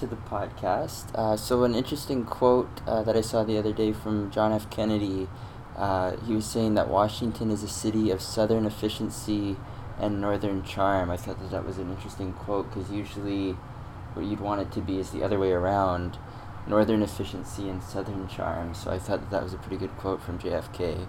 to the podcast. Uh, so, an interesting quote uh, that I saw the other day from John F. Kennedy uh, he was saying that Washington is a city of southern efficiency and northern charm. I thought that that was an interesting quote because usually what you'd want it to be is the other way around northern efficiency and southern charm. So I thought that, that was a pretty good quote from JFK.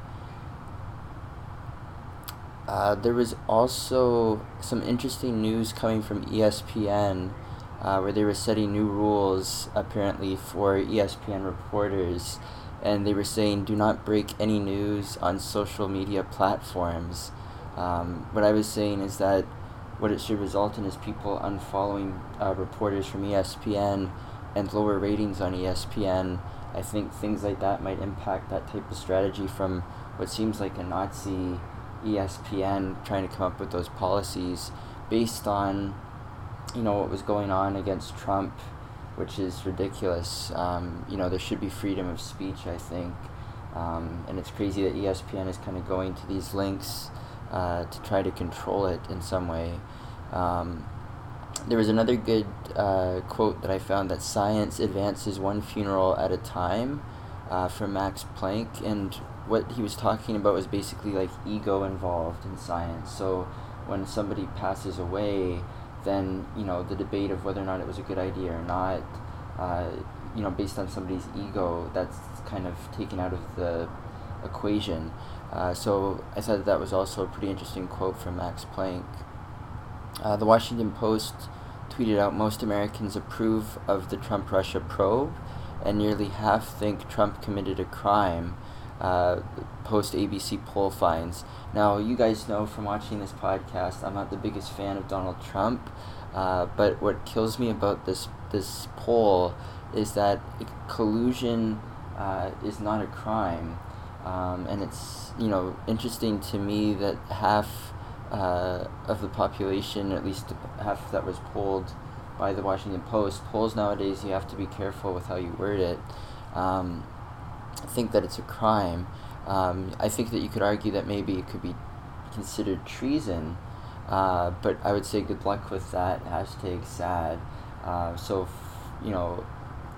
Uh, there was also some interesting news coming from ESPN uh, where they were setting new rules apparently for ESPN reporters. And they were saying, do not break any news on social media platforms. Um, what I was saying is that what it should result in is people unfollowing uh, reporters from ESPN and lower ratings on ESPN. I think things like that might impact that type of strategy from what seems like a Nazi ESPN trying to come up with those policies based on you know what was going on against Trump, which is ridiculous. Um, you know there should be freedom of speech, I think, um, and it's crazy that ESPN is kind of going to these links uh, to try to control it in some way. Um, there was another good uh, quote that I found that science advances one funeral at a time uh, from Max Planck, and what he was talking about was basically like ego involved in science. So when somebody passes away, then you know the debate of whether or not it was a good idea or not, uh, you know, based on somebody's ego, that's kind of taken out of the equation. Uh, so I thought that, that was also a pretty interesting quote from Max Planck. Uh, the Washington Post tweeted out most Americans approve of the Trump Russia probe, and nearly half think Trump committed a crime. Uh, post ABC poll finds. Now, you guys know from watching this podcast, I'm not the biggest fan of Donald Trump, uh, but what kills me about this this poll is that collusion uh, is not a crime, um, and it's you know interesting to me that half uh, of the population, at least half that was polled by the Washington Post, polls nowadays you have to be careful with how you word it. Um, think that it's a crime. Um, I think that you could argue that maybe it could be considered treason, uh, but I would say good luck with that. Hashtag sad. Uh, so, f- you know,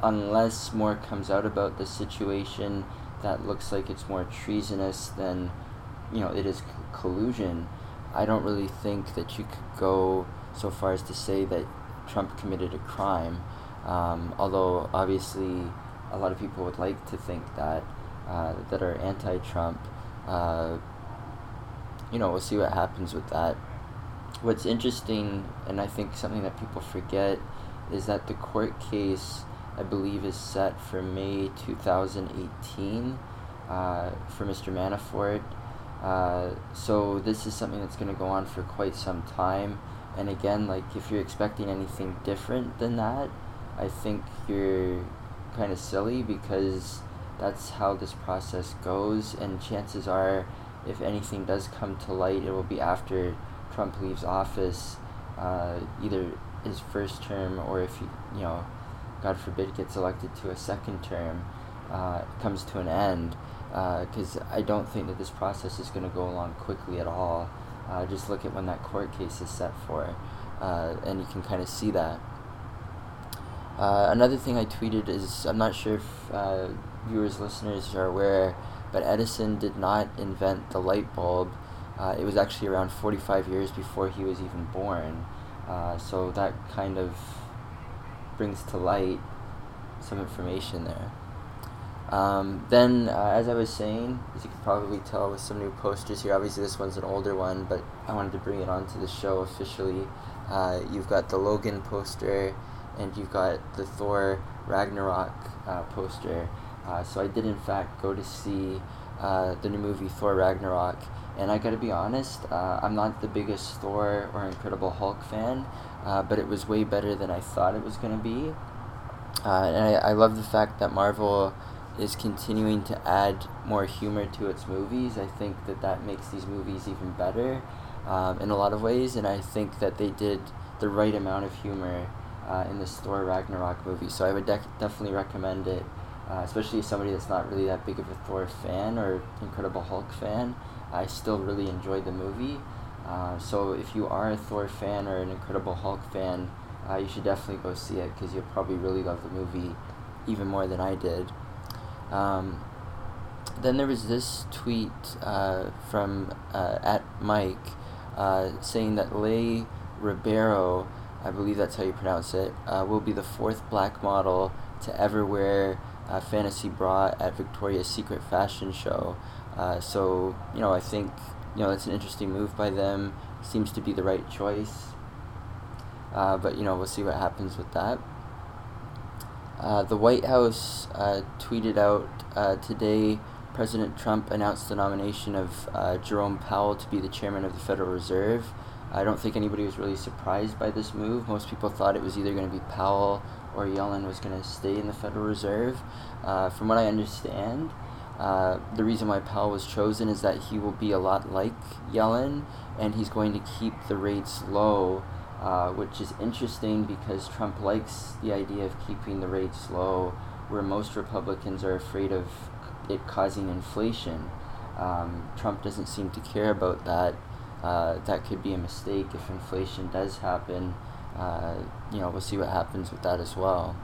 unless more comes out about the situation that looks like it's more treasonous than, you know, it is c- collusion, I don't really think that you could go so far as to say that Trump committed a crime. Um, although, obviously, a lot of people would like to think that uh, that are anti-Trump. Uh, you know, we'll see what happens with that. What's interesting, and I think something that people forget, is that the court case, I believe, is set for May 2018 uh, for Mr. Manafort. Uh, so this is something that's going to go on for quite some time. And again, like if you're expecting anything different than that, I think you're kind of silly because that's how this process goes. And chances are, if anything does come to light, it will be after Trump leaves office, uh, either his first term or if he, you know, God forbid, gets elected to a second term, uh, comes to an end. Because uh, I don't think that this process is going to go along quickly at all. Uh, just look at when that court case is set for, uh, and you can kind of see that. Uh, another thing I tweeted is I'm not sure if uh, viewers, listeners are aware, but Edison did not invent the light bulb. Uh, it was actually around 45 years before he was even born. Uh, so that kind of brings to light some information there. Um, then, uh, as I was saying, as you can probably tell with some new posters here, obviously this one's an older one, but I wanted to bring it onto the show officially. You've got the Logan poster and you've got the Thor Ragnarok uh, poster. Uh, so I did in fact go to see uh, the new movie Thor Ragnarok, and I gotta be honest, uh, I'm not the biggest Thor or Incredible Hulk fan, uh, but it was way better than I thought it was gonna be. Uh, and I, I love the fact that Marvel is continuing to add more humor to its movies. I think that that makes these movies even better um, in a lot of ways, and I think that they did the right amount of humor uh, in this Thor Ragnarok movie. So I would dec- definitely recommend it, uh, especially somebody that's not really that big of a Thor fan or Incredible Hulk fan. I still really enjoyed the movie. Uh, so if you are a Thor fan or an Incredible Hulk fan, uh, you should definitely go see it because you'll probably really love the movie even more than I did. Um, then there was this tweet uh, from uh, at Mike uh, saying that Leigh Ribeiro, I believe that's how you pronounce it, uh, will be the fourth black model to ever wear a fantasy bra at Victoria's Secret fashion show. Uh, so you know, I think you know it's an interesting move by them. Seems to be the right choice. Uh, but you know, we'll see what happens with that. Uh, the White House uh, tweeted out today President Trump announced the nomination of Jerome Powell to be the chairman of the Federal Reserve. I don't think anybody was really surprised by this move. Most people thought it was either going to be Powell or Yellen was going to stay in the Federal Reserve. Uh, from what I understand, uh, the reason why Powell was chosen is that he will be a lot like Yellen and he's going to keep the rates low, uh, which is interesting because Trump likes the idea of keeping the rates low, where most Republicans are afraid of it causing inflation. Um, Trump doesn't seem to care about that. Uh, that could be a mistake if inflation does happen. Uh, you know, we'll see what happens with that as well.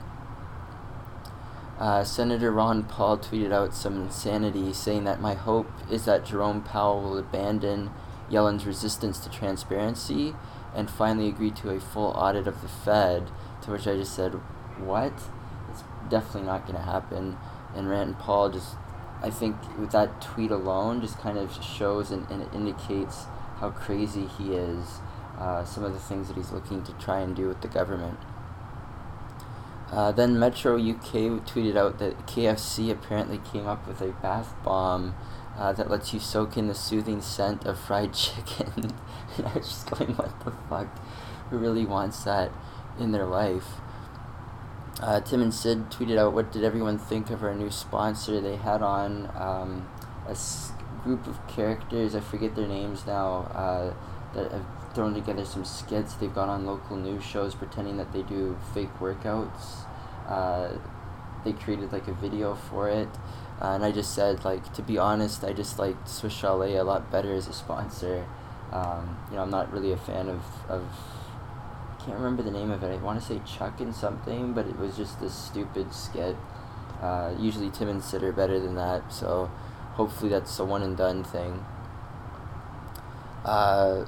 Uh, Senator Ron Paul tweeted out some insanity saying that my hope is that Jerome Powell will abandon Yellen's resistance to transparency and finally agree to a full audit of the Fed. To which I just said, What? It's definitely not going to happen. And Rand Paul just I think with that tweet alone just kind of shows and, and indicates how crazy he is, uh, some of the things that he's looking to try and do with the government. Uh, then Metro UK tweeted out that KFC apparently came up with a bath bomb uh, that lets you soak in the soothing scent of fried chicken. and I was just going, what the fuck? Who really wants that in their life? Uh, Tim and Sid tweeted out, "What did everyone think of our new sponsor? They had on um, a group of characters. I forget their names now. Uh, that have thrown together some skits. They've gone on local news shows pretending that they do fake workouts. Uh, they created like a video for it." Uh, and I just said, like, to be honest, I just liked Swiss Chalet a lot better as a sponsor. Um, you know, I'm not really a fan of, of can't remember the name of it. I want to say Chuck and something, but it was just this stupid skit. Uh, usually Tim and Sid are better than that, so hopefully that's a one and done thing. Uh,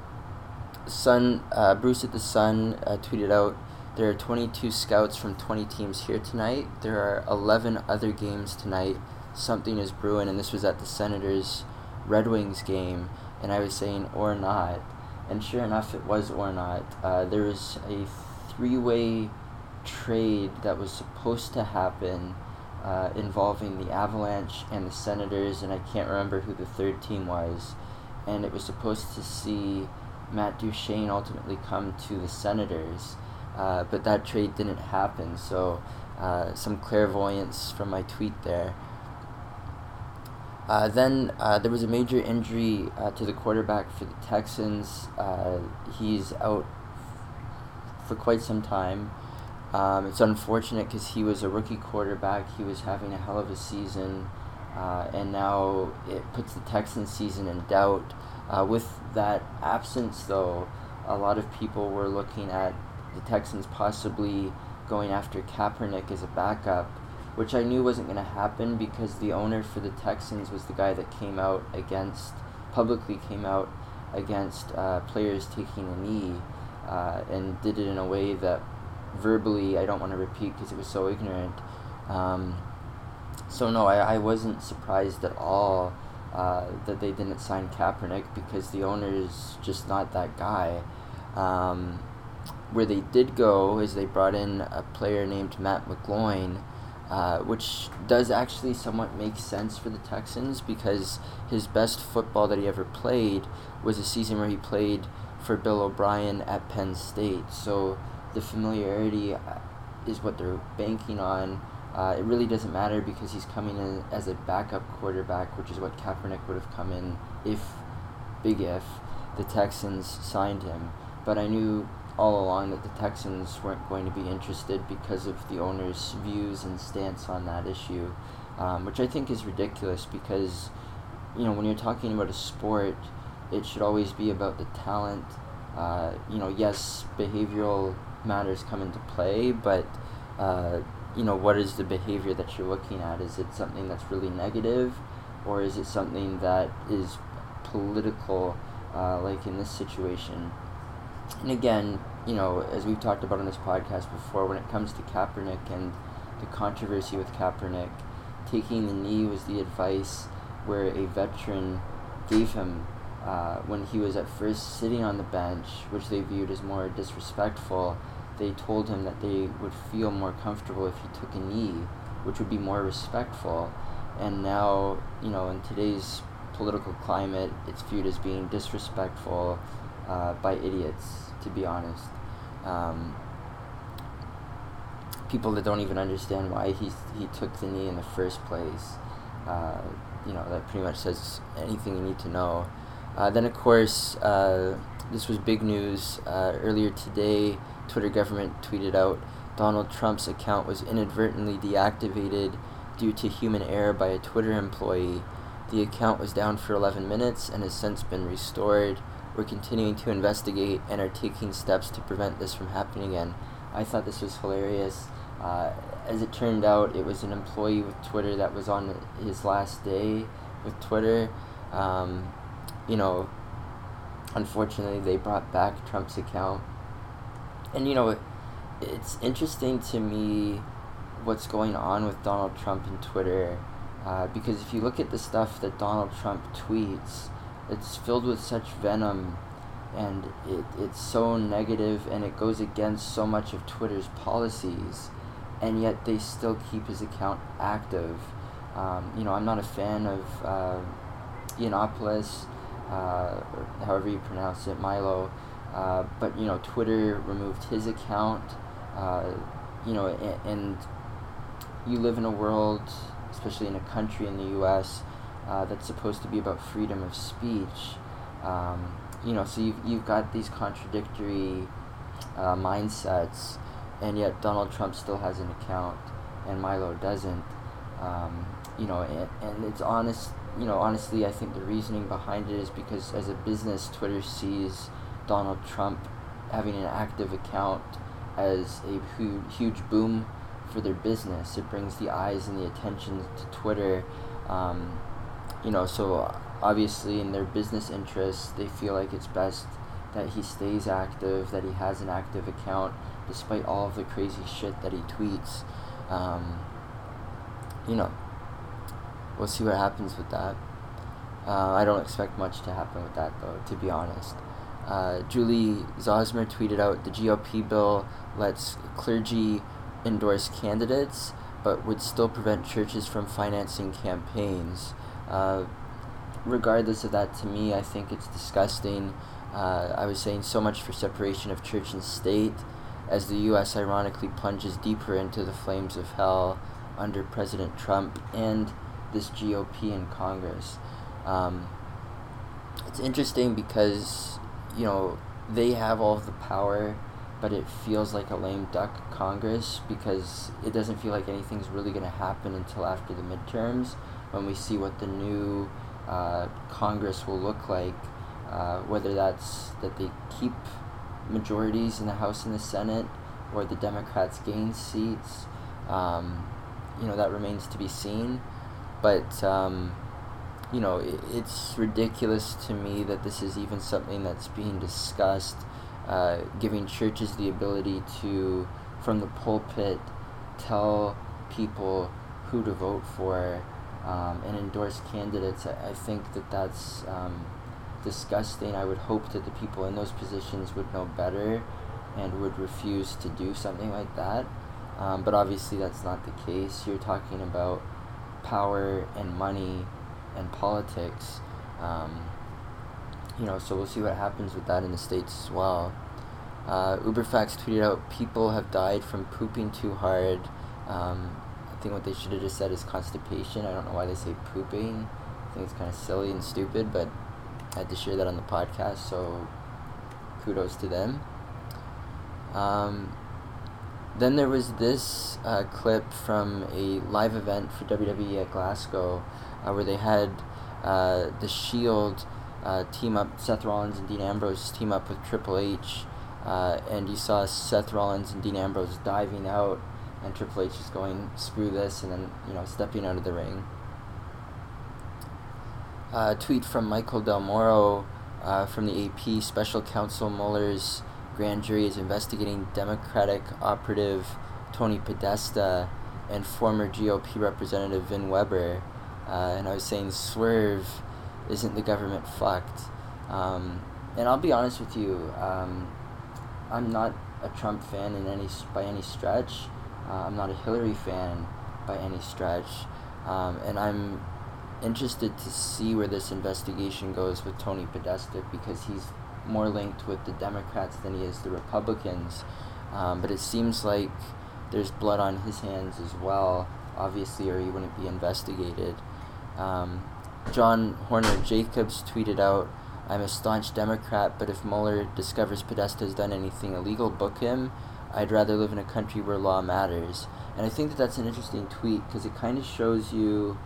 Sun uh, Bruce at the Sun uh, tweeted out, "There are 22 scouts from 20 teams here tonight. There are 11 other games tonight. Something is brewing, and this was at the Senators Red Wings game. And I was saying or not." and sure enough, it was or not. Uh, there was a three way trade that was supposed to happen uh, involving the Avalanche and the Senators, and I can't remember who the third team was. And it was supposed to see Matt Duchene ultimately come to the Senators, uh, but that trade didn't happen. So, uh, some clairvoyance from my tweet there. Uh, then uh, there was a major injury uh, to the quarterback for the Texans. He's out for quite some time. Um, it's unfortunate because he was a rookie quarterback. He was having a hell of a season, uh, and now it puts the Texans' season in doubt. Uh, with that absence, though, a lot of people were looking at the Texans possibly going after Kaepernick as a backup which I knew wasn't going to happen because the owner for the Texans was the guy that came out against, publicly came out against uh, players taking a knee uh, and did it in a way that verbally I don't want to repeat because it was so ignorant. Um, so, no, I, I wasn't surprised at all uh, that they didn't sign Kaepernick because the owner is just not that guy. Um, where they did go is they brought in a player named Matt McGloin uh, which does actually somewhat make sense for the Texans because his best football that he ever played was a season where he played for Bill O'Brien at Penn State. So the familiarity uh, is what they're banking on. Uh, it really doesn't matter because he's coming in as a backup quarterback, which is what Kaepernick would have come in if, big if, the Texans signed him. But I knew all along that the Texans weren't going to be interested because of the owner's views and stance on that issue, um, which I think is ridiculous because, you know, when you're talking about a sport, it should always be about the talent. Uh, you know, yes, behavioral matters come into play, but uh, you know, what is the behavior that you're looking at? Is it something that's really negative, or is it something that is political, uh, like in this situation? And again, you know, as we've talked about on this podcast before, when it comes to Kaepernick and the controversy with Kaepernick, taking the knee was the advice where a veteran gave him uh, when he was at first sitting on the bench, which they viewed as more disrespectful. They told him that they would feel more comfortable if he took a knee, which would be more respectful. And now, you know, in today's political climate, it's viewed as being disrespectful uh, by idiots, to be honest. Um, people that don't even understand why he, he took the knee in the first place. Uh, you know, that pretty much says anything you need to know. Uh, then, of course, uh, this was big news. Uh, earlier today, Twitter government tweeted out Donald Trump's account was inadvertently deactivated due to human error by a Twitter employee. The account was down for 11 minutes and has since been restored. We're continuing to investigate and are taking steps to prevent this from happening again. I thought this was hilarious. Uh, as it turned out, it was an employee with Twitter that was on his last day with Twitter. Um, you know, unfortunately, they brought back Trump's account. And, you know, it's interesting to me what's going on with Donald Trump and Twitter. Uh, because if you look at the stuff that Donald Trump tweets, it's filled with such venom and it, it's so negative and it goes against so much of Twitter's policies and yet they still keep his account active. Um, you know, I'm not a fan of uh, Yiannopoulos, uh, however you pronounce it, Milo, uh, but you know, Twitter removed his account. Uh, you know, and, and, you live in a world, especially in a country in the U.S. Uh, that's supposed to be about freedom of speech. Um, you know, so you've, you've got these contradictory uh, mindsets and yet Donald Trump still has an account and Milo doesn't. Um, you know, and, and it's honest. You know, honestly, I think the reasoning behind it is because as a business, Twitter sees Donald Trump having an active account as a huge, huge boom for their business. It brings the eyes and the attention to Twitter. Um, you know, so obviously in their business interests, they feel like it's best that he stays active, that he has an active account, despite all of the crazy shit that he tweets. Um, you know, we'll see what happens with that. Uh, I don't expect much to happen with that, though, to be honest. Uh, Julie Zauzmer tweeted out the GOP bill lets clergy endorse candidates, but would still prevent churches from financing campaigns. Uh, regardless of that, to me, I think it's disgusting. Uh, I was saying so much for separation of church and state as the U.S. ironically plunges deeper into the flames of hell under President Trump and this GOP in Congress. Um, it's interesting because, you know, they have all the power, but it feels like a lame duck Congress because it doesn't feel like anything's really going to happen until after the midterms when we see what the new uh, Congress will look like. Uh, whether that's that they keep majorities in the House and the Senate, or the Democrats gain seats. Um, you know, that remains to be seen. But, um, you know, it, it's ridiculous to me that this is even something that's being discussed, uh, giving churches the ability to, from the pulpit, tell people who to vote for um, and endorse candidates. I, I think that that's um, disgusting. I would hope that the people in those positions would know better and would refuse to do something like that. Um, but obviously, that's not the case. You're talking about power and money and politics. Um, you know, so we'll see what happens with that in the States as well. Uh, UberFacts tweeted out people have died from pooping too hard. Um, I think what they should have just said is constipation. I don't know why they say pooping. I think it's kind of silly and stupid, but I had to share that on the podcast, so kudos to them. Um, then there was this uh, clip from a live event for WWE at Glasgow uh, where they had uh, the Shield uh, team up, Seth Rollins and Dean Ambrose team up with Triple H uh, and you saw Seth Rollins and Dean Ambrose diving out, and Triple H is going screw this, and then you know stepping out of the ring. Uh, tweet from Michael Del Moro from the AP. Special Counsel Mueller's grand jury is investigating Democratic operative Tony Podesta and former GOP representative Vin Weber. Uh, and I was saying, Swerve isn't the government fucked. Um, and I'll be honest with you, um, I'm not a Trump fan in any by any stretch. Uh, I'm not a Hillary fan by any stretch, um, and I'm interested to see where this investigation goes with Tony Podesta because he's more linked with the Democrats than he is the Republicans. Um, but it seems like there's blood on his hands as well, obviously, or he wouldn't be investigated. Um, John Hornor Jacobs tweeted out, I'm a staunch Democrat, but if Mueller discovers Podesta has done anything illegal, book him. I'd rather live in a country where law matters. And I think that that's an interesting tweet because it kind of shows you.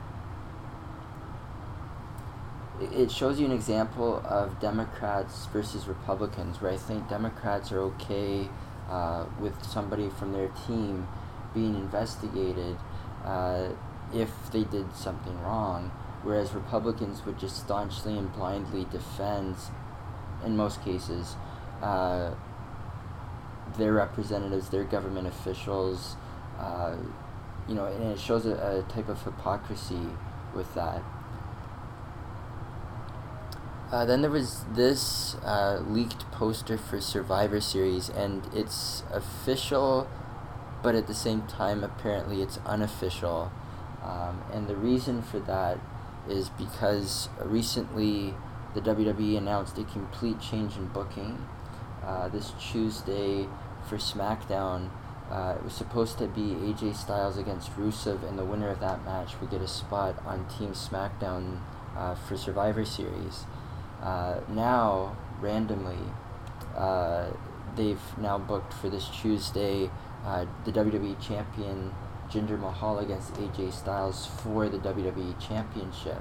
It shows you an example of Democrats versus Republicans, where I think Democrats are okay uh, with somebody from their team being investigated uh, if they did something wrong, whereas Republicans would just staunchly and blindly defend, in most cases, uh, their representatives, their government officials, uh, you know, and it shows a, a type of hypocrisy with that. Uh, then there was this uh, leaked poster for Survivor Series, and it's official, but at the same time, apparently it's unofficial. Um, and the reason for that is because recently the WWE announced a complete change in booking. Uh, this Tuesday for SmackDown, uh, it was supposed to be AJ Styles against Rusev, and the winner of that match would get a spot on Team SmackDown uh, for Survivor Series. Uh, now, randomly, uh, they've now booked for this Tuesday uh, the WWE Champion Jinder Mahal against AJ Styles for the WWE Championship,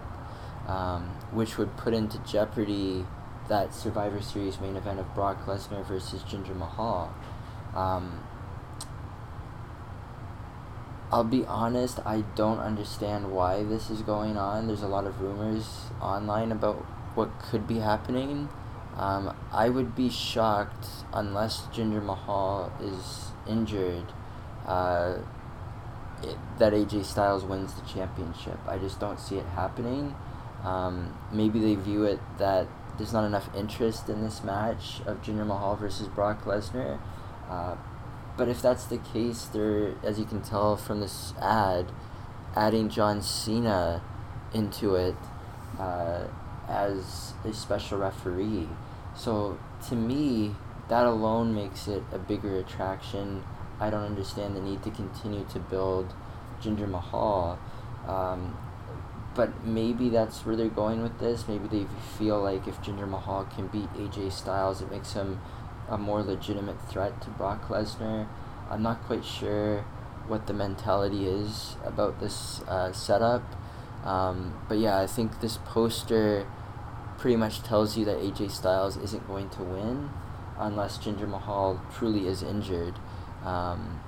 um, which would put into jeopardy that Survivor Series main event of Brock Lesnar versus Jinder Mahal. Um, I'll be honest, I don't understand why this is going on. There's a lot of rumors online about what could be happening. Um, I would be shocked unless Jinder Mahal is injured uh, it, that AJ Styles wins the championship. I just don't see it happening. Um, maybe they view it that there's not enough interest in this match of Jinder Mahal versus Brock Lesnar. Uh, but if that's the case, they're, as you can tell from this ad, adding John Cena into it. Uh, as a special referee. So to me, that alone makes it a bigger attraction. I don't understand the need to continue to build Jinder Mahal. Um, but maybe that's where they're going with this. Maybe they feel like if Jinder Mahal can beat AJ Styles, it makes him a more legitimate threat to Brock Lesnar. I'm not quite sure what the mentality is about this uh, setup. Um, but yeah, I think this poster pretty much tells you that AJ Styles isn't going to win unless Jinder Mahal truly is injured. Um,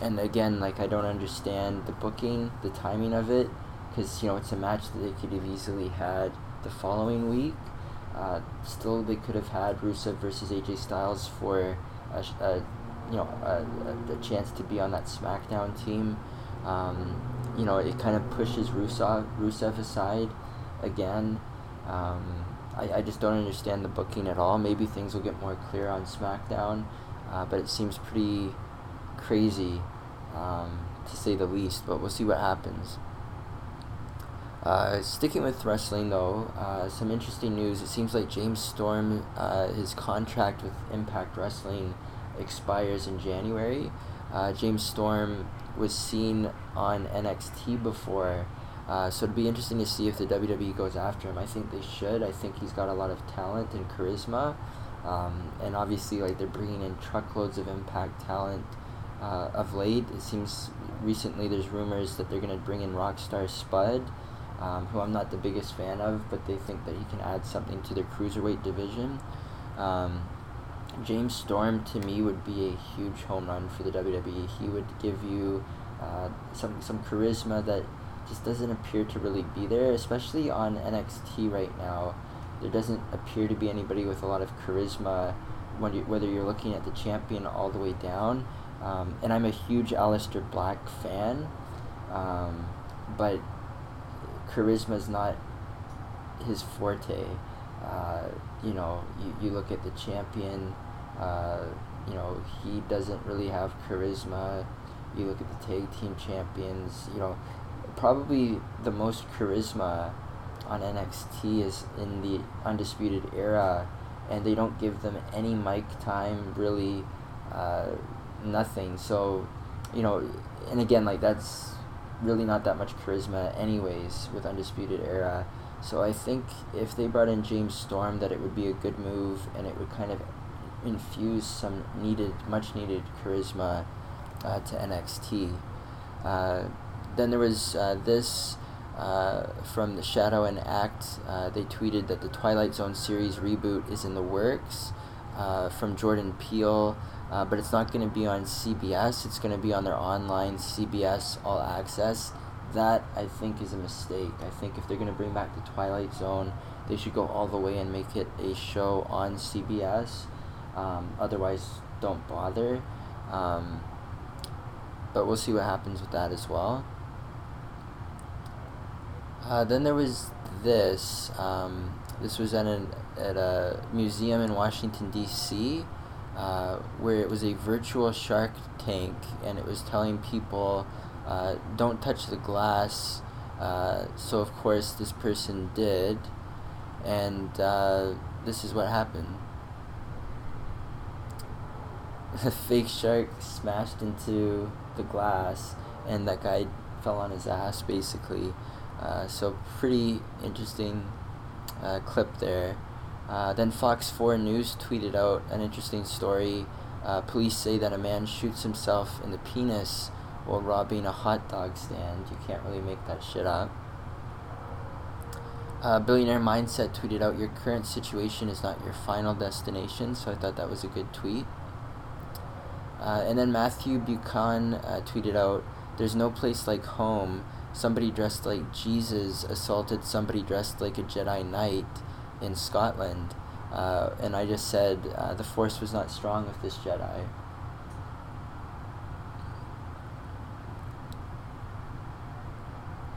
and again, like I don't understand the booking, the timing of it, because you know it's a match that they could have easily had the following week. Uh, still, they could have had Rusev versus AJ Styles for a, a you know a, a, chance to be on that SmackDown team. Um, you know, it kind of pushes Rusev Rusev aside again. Um, I, I just don't understand the booking at all. Maybe things will get more clear on SmackDown, uh, but it seems pretty crazy, um, to say the least. But we'll see what happens. Uh, sticking with wrestling, though, uh, some interesting news. It seems like James Storm, uh, his contract with Impact Wrestling expires in January. Uh, James Storm was seen on NXT before uh, so it'd be interesting to see if the WWE goes after him. I think they should. I think he's got a lot of talent and charisma, um, and obviously, like they're bringing in truckloads of Impact talent uh, of late. It seems recently there's rumors that they're gonna bring in Rockstar Spud, um, who I'm not the biggest fan of, but they think that he can add something to their cruiserweight division. Um, James Storm to me would be a huge home run for the WWE. He would give you uh, some some charisma that just doesn't appear to really be there, especially on NXT right now. There doesn't appear to be anybody with a lot of charisma when you, whether you're looking at the champion all the way down. Um, and I'm a huge Aleister Black fan, um, but charisma is not his forte. Uh, you know, you, you look at the champion, uh, you know, he doesn't really have charisma. You look at the tag team champions, you know, probably the most charisma on NXT is in the Undisputed Era, and they don't give them any mic time, really, uh, nothing. So, you know, and again, like that's really not that much charisma, anyways, with Undisputed Era. So I think if they brought in James Storm, that it would be a good move, and it would kind of infuse some needed, much needed charisma uh, to NXT. Uh, then there was uh, this uh, from the Shadow and Act. Uh, they tweeted that the Twilight Zone series reboot is in the works from Jordan Peele, but it's not going to be on CBS. It's going to be on their online CBS All Access. That I think is a mistake. I think if they're going to bring back the Twilight Zone, they should go all the way and make it a show on CBS. Um, otherwise, don't bother. Um, but we'll see what happens with that as well. Uh, then there was this. Um, this was at, an, at a museum in Washington, D.C., uh, where it was a virtual shark tank, and it was telling people uh, don't touch the glass. Uh, so, of course, this person did, and uh, this is what happened. The fake shark smashed into the glass, and that guy fell on his ass basically. Uh, so pretty interesting uh, clip there. Uh, then Fox 4 News tweeted out an interesting story. Uh, police say that a man shoots himself in the penis while robbing a hot dog stand. You can't really make that shit up. Uh, Billionaire Mindset tweeted out, Your current situation is not your final destination. So I thought that was a good tweet. Uh, and then Matthew Buchan uh, tweeted out, There's no place like home somebody dressed like Jesus assaulted somebody dressed like a Jedi Knight in Scotland. Uh, and I just said uh, the Force was not strong with this Jedi.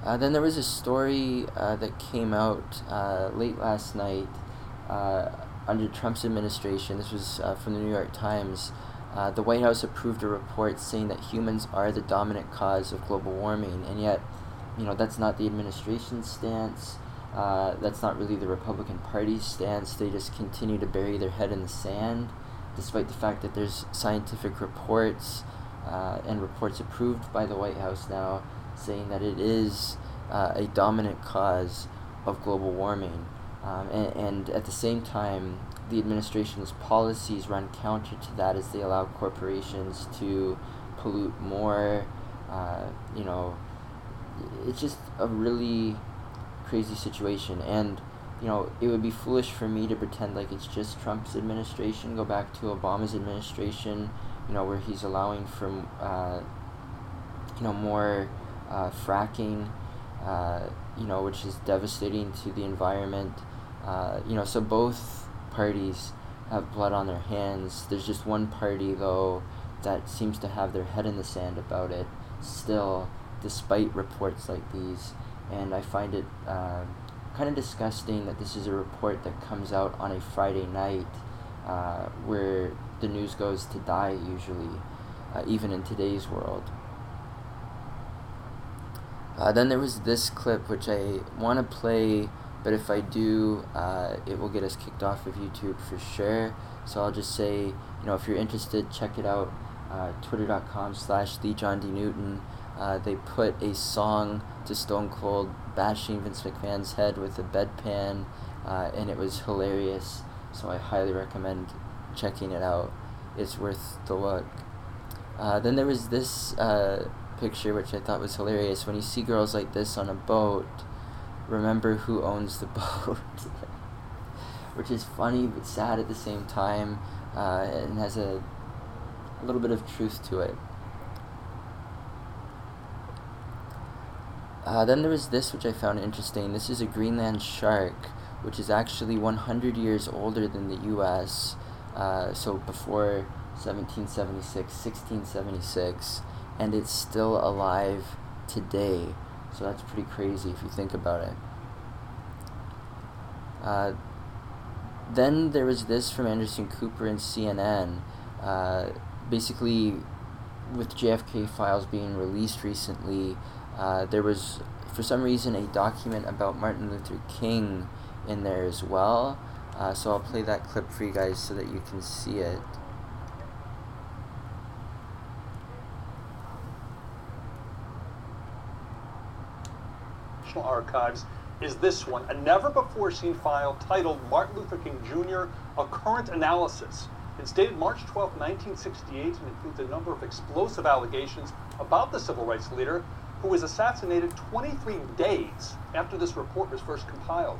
Uh, then there was a story uh, that came out late last night under Trump's administration. This was from the New York Times. The White House approved a report saying that humans are the dominant cause of global warming, and yet you know that's not the administration's stance. Uh, that's not really the Republican Party's stance. They just continue to bury their head in the sand, despite the fact that there's scientific reports uh, and reports approved by the White House now saying that it is uh, a dominant cause of global warming. Um, and, and at the same time, the administration's policies run counter to that as they allow corporations to pollute more, uh, you know, it's just a really crazy situation. And you know it would be foolish for me to pretend like it's just Trump's administration. Go back to Obama's administration you know where he's allowing for uh, you know more uh, fracking uh, you know which is devastating to the environment. Uh, you know so both parties have blood on their hands there's just one party though that seems to have their head in the sand about it still despite reports like these. And I find it uh, kind of disgusting that this is a report that comes out on a Friday night uh, where the news goes to die, usually, uh, even in today's world. Uh, then there was this clip which I want to play, but if I do, uh, it will get us kicked off of YouTube for sure. So I'll just say, you know, if you're interested, check it out. Uh, Twitter.com slash the John D. Newton. Uh, they put a song to Stone Cold bashing Vince McMahon's head with a bedpan, uh, and it was hilarious. So I highly recommend checking it out. It's worth the look. Uh, then there was this uh, picture which I thought was hilarious. When you see girls like this on a boat, remember who owns the boat. which is funny but sad at the same time. uh, and has a, a little bit of truth to it. Uh, then there was this, which I found interesting. This is a Greenland shark, which is actually 100 years older than the U.S. Uh, so before 1776, 1676, and it's still alive today. So that's pretty crazy if you think about it. Uh, then there was this from Anderson Cooper and CNN. Uh, basically, with JFK files being released recently, uh, there was, for some reason, a document about Martin Luther King in there as well. Uh, so I'll play that clip for you guys so that you can see it. National Archives is this one, a never before seen file titled Martin Luther King Jr. A Current Analysis. It's dated March 12, 1968, and includes a number of explosive allegations about the civil rights leader who was assassinated 23 days after this report was first compiled.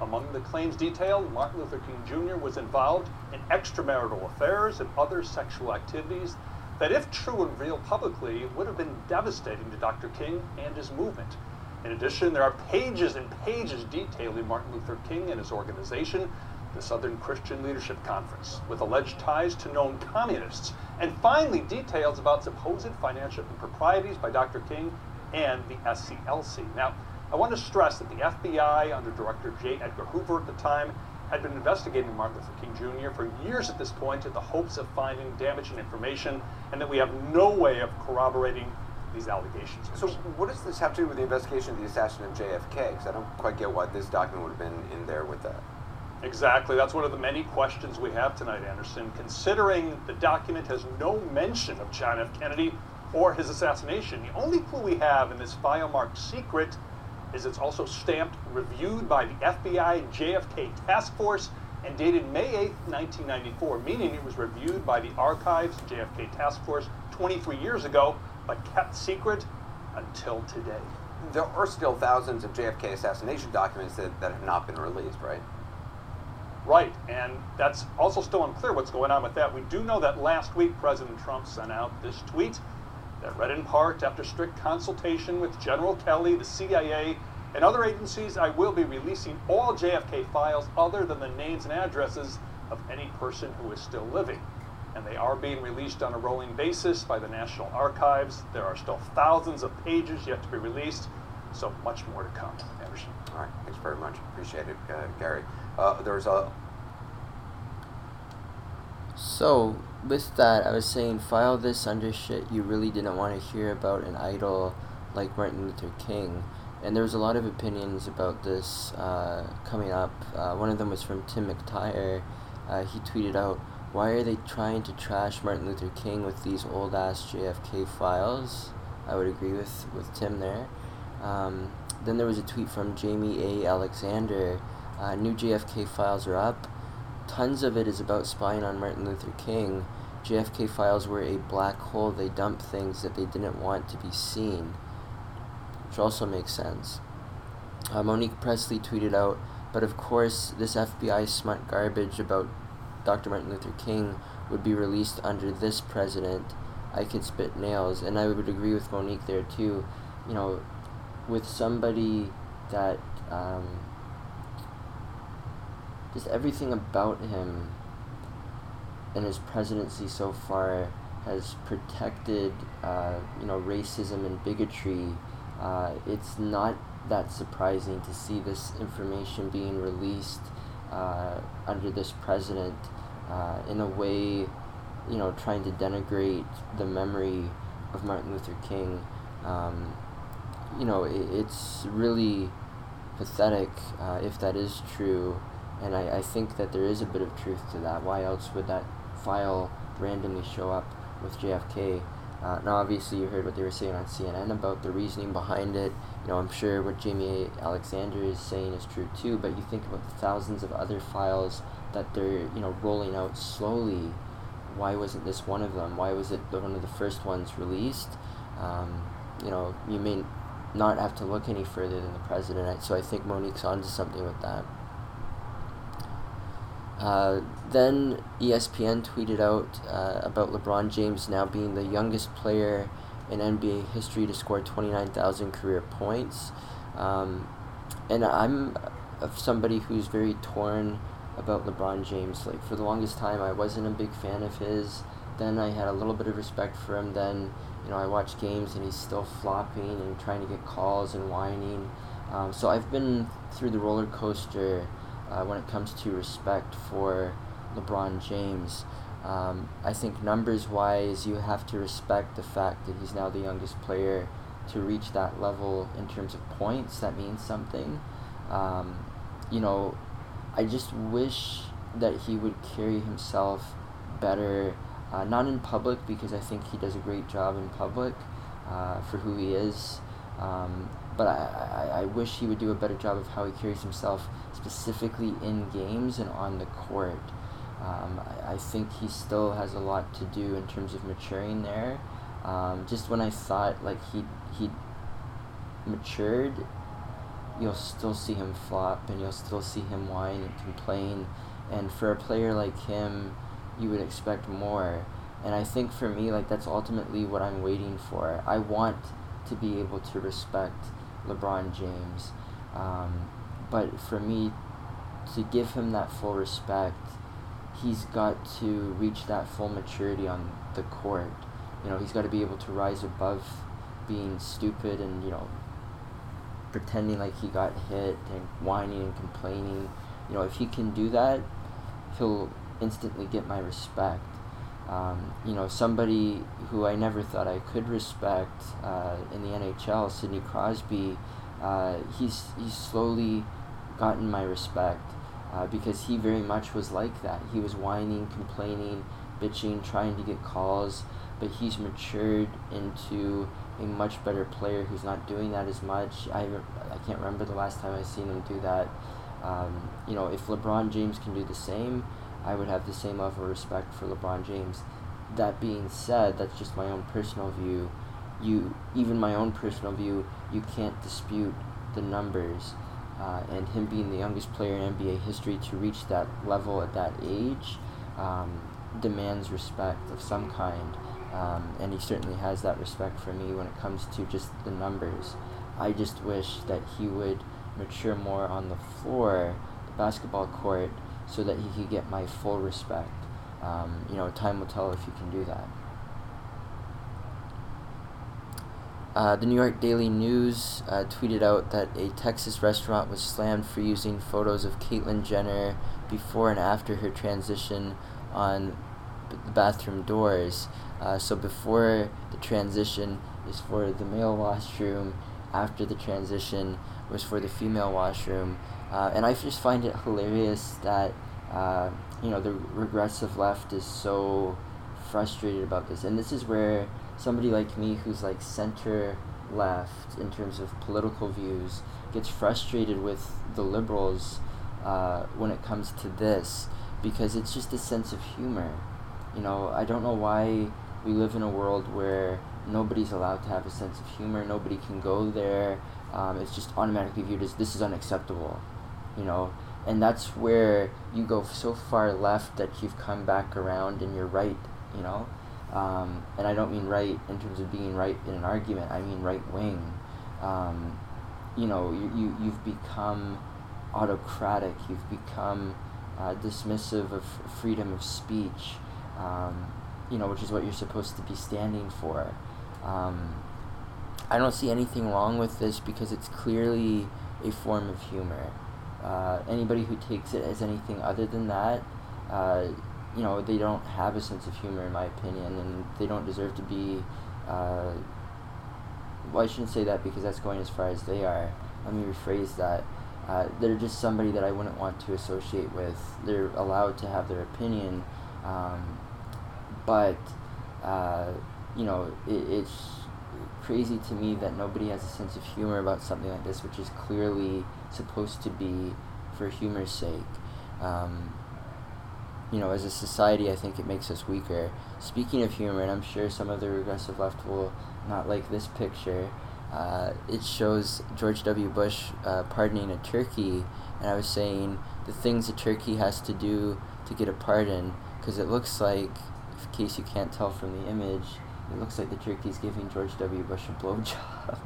Among the claims detailed, Martin Luther King Jr. was involved in extramarital affairs and other sexual activities that, if true and revealed publicly, would have been devastating to Dr. King and his movement. In addition, there are pages and pages detailing Martin Luther King and his organization, the Southern Christian Leadership Conference, with alleged ties to known communists, and finally details about supposed financial improprieties by Dr. King and the SCLC. Now, I want to stress that the FBI, under Director J. Edgar Hoover at the time, had been investigating Martin Luther King Jr. for years at this point in the hopes of finding damaging information, and that we have no way of corroborating these allegations. So, what does this have to do with the investigation of the assassination of JFK? Because I don't quite get why this document would have been in there with that. Exactly. That's one of the many questions we have tonight, Anderson. Considering the document has no mention of John F. Kennedy or his assassination. The only clue we have in this file marked secret is it's also stamped reviewed by the FBI JFK Task Force and dated May 8, 1994, meaning it was reviewed by the Archives JFK Task Force 23 years ago, but kept secret until today. There are still thousands of JFK assassination documents that, that have not been released, right? Right, and that's also still unclear what's going on with that. We do know that last week President Trump sent out this tweet that read in part after strict consultation with General Kelly, the CIA, and other agencies, I will be releasing all JFK files other than the names and addresses of any person who is still living. And they are being released on a rolling basis by the National Archives. There are still thousands of pages yet to be released, so much more to come. Anderson. All right, thanks very much. Appreciate it, uh, Gary. Uh, there's a. So, with that, I was saying, file this under shit you really didn't want to hear about an idol like Martin Luther King. And there was a lot of opinions about this uh, coming up. Uh, one of them was from Tim McTire. Uh, he tweeted out, Why are they trying to trash Martin Luther King with these old ass JFK files? I would agree with, with Tim there. Um, then there was a tweet from Jamie A. Alexander. Uh, new JFK files are up. Tons of it is about spying on Martin Luther King. JFK files were a black hole. They dumped things that they didn't want to be seen, which also makes sense. Uh, Monique Presley tweeted out, but of course, this FBI smut garbage about Dr. Martin Luther King would be released under this president. I could spit nails, and I would agree with Monique there too. You know, with somebody that um, just everything about him and his presidency so far has protected, uh, you know, racism and bigotry. Uh, it's not that surprising to see this information being released uh, under this president uh, in a way, you know, trying to denigrate the memory of Martin Luther King. Um, you know, it, it's really pathetic uh, if that is true, and I, I think that there is a bit of truth to that. Why else would that file randomly show up with JFK. Uh, now, obviously, you heard what they were saying on CNN about the reasoning behind it. You know, I'm sure what Jamie Alexander is saying is true too. But you think about the thousands of other files that they're you know rolling out slowly. Why wasn't this one of them? Why was it one of the first ones released? Um, you know, you may not have to look any further than the president. So I think Monique's onto something with that. Uh, then ESPN tweeted out uh, about LeBron James now being the youngest player in NBA history to score 29,000 career points. Um, and I'm somebody who's very torn about LeBron James. Like, for the longest time, I wasn't a big fan of his. Then I had a little bit of respect for him. Then, you know, I watch games and he's still flopping and trying to get calls and whining. Um, so I've been through the roller coaster uh, when it comes to respect for LeBron James. Um, I think numbers wise, you have to respect the fact that he's now the youngest player to reach that level in terms of points. That means something. Um, you know, I just wish that he would carry himself better, uh, not in public because I think he does a great job in public uh, for who he is. Um, but I, I, I wish he would do a better job of how he carries himself specifically in games and on the court. Um, I, I think he still has a lot to do in terms of maturing there. Um, just when I thought like he he matured, you'll still see him flop and you'll still see him whine and complain. And for a player like him, you would expect more. And I think for me, like that's ultimately what I'm waiting for. I want to be able to respect LeBron James. Um, but for me, to give him that full respect, he's got to reach that full maturity on the court. You know, he's got to be able to rise above being stupid and, you know, pretending like he got hit and whining and complaining. You know, if he can do that, he'll instantly get my respect. Um, you know, somebody who I never thought I could respect uh, in the NHL, Sidney Crosby, uh, he's he's slowly gotten my respect uh, because he very much was like that. He was whining, complaining, bitching, trying to get calls, but he's matured into a much better player who's not doing that as much. I, I can't remember the last time I've seen him do that. Um, you know, if LeBron James can do the same, I would have the same level of respect for LeBron James. That being said, that's just my own personal view. You, even my own personal view, you can't dispute the numbers. Uh, and him being the youngest player in NBA history to reach that level at that age um, demands respect of some kind. Um, and he certainly has that respect for me when it comes to just the numbers. I just wish that he would mature more on the floor, the basketball court, so that he could get my full respect. Um, you know, time will tell if he can do that. Uh, the New York Daily News uh, tweeted out that a Texas restaurant was slammed for using photos of Caitlyn Jenner before and after her transition on the bathroom doors. Uh, so before the transition is for the male washroom, after the transition was for the female washroom. Uh, and I just find it hilarious that uh, you know the regressive left is so frustrated about this, and this is where somebody like me, who's like center left in terms of political views, gets frustrated with the liberals uh, when it comes to this because it's just a sense of humor. You know, I don't know why we live in a world where nobody's allowed to have a sense of humor. Nobody can go there. Um, it's just automatically viewed as this is unacceptable. You know, and that's where you go so far left that you've come back around and you're right. You know, um, and I don't mean right in terms of being right in an argument. I mean right wing. Um, you know, you, you you've become autocratic. You've become uh, dismissive of freedom of speech. Um, you know, which is what you're supposed to be standing for. Um, I don't see anything wrong with this because it's clearly a form of humor. Uh, anybody who takes it as anything other than that, uh, you know, they don't have a sense of humor, in my opinion, and they don't deserve to be. Uh, well, I shouldn't say that because that's going as far as they are. Let me rephrase that. Uh, they're just somebody that I wouldn't want to associate with. They're allowed to have their opinion, um, but uh, you know, it, it's crazy to me that nobody has a sense of humor about something like this, which is clearly supposed to be for humor's sake. Um, you know, as a society, I think it makes us weaker. Speaking of humor, and I'm sure some of the regressive left will not like this picture, uh, it shows George W. Bush uh, pardoning a turkey, and I was saying the things a turkey has to do to get a pardon, because it looks like, in case you can't tell from the image, it looks like the turkey's giving George W. Bush a blowjob.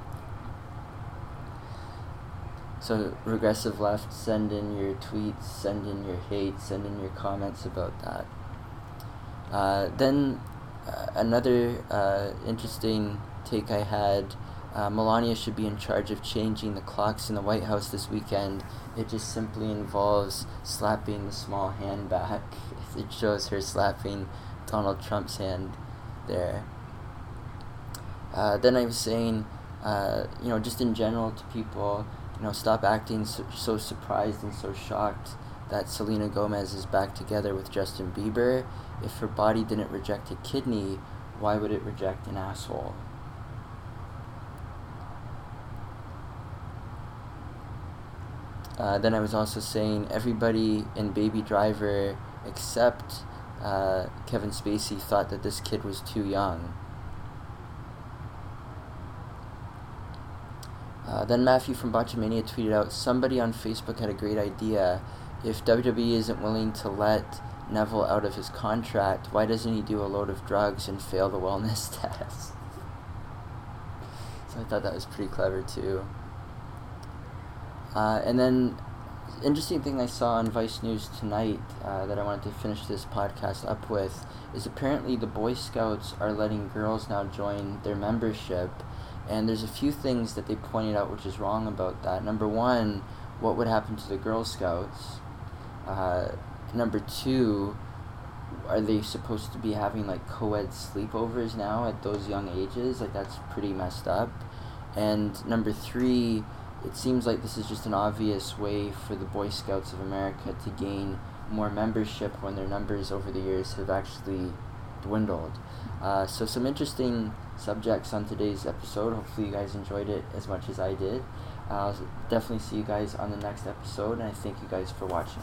so, regressive left, send in your tweets, send in your hate, send in your comments about that. Uh, then, uh, another uh, interesting take I had uh, Melania should be in charge of changing the clocks in the White House this weekend. It just simply involves slapping the small hand back. It shows her slapping Donald Trump's hand there. Uh, then I was saying, uh, you know, just in general to people, you know, stop acting so, so surprised and so shocked that Selena Gomez is back together with Justin Bieber. If her body didn't reject a kidney, why would it reject an asshole? Uh, then I was also saying everybody in Baby Driver except uh, Kevin Spacey thought that this kid was too young. Uh, then Matthew from Botchamania tweeted out somebody on Facebook had a great idea. If WWE isn't willing to let Neville out of his contract, why doesn't he do a load of drugs and fail the wellness test? so I thought that was pretty clever too. Uh, and then, interesting thing I saw on Vice News tonight uh, that I wanted to finish this podcast up with is apparently the Boy Scouts are letting girls now join their membership, and there's a few things that they pointed out which is wrong about that. Number one, what would happen to the Girl Scouts? Uh, number two, are they supposed to be having like co-ed sleepovers now at those young ages? Like that's pretty messed up. And number three, it seems like this is just an obvious way for the Boy Scouts of America to gain more membership when their numbers over the years have actually dwindled. Uh, so, some interesting subjects on today's episode. Hopefully, you guys enjoyed it as much as I did. I'll definitely see you guys on the next episode, and I thank you guys for watching.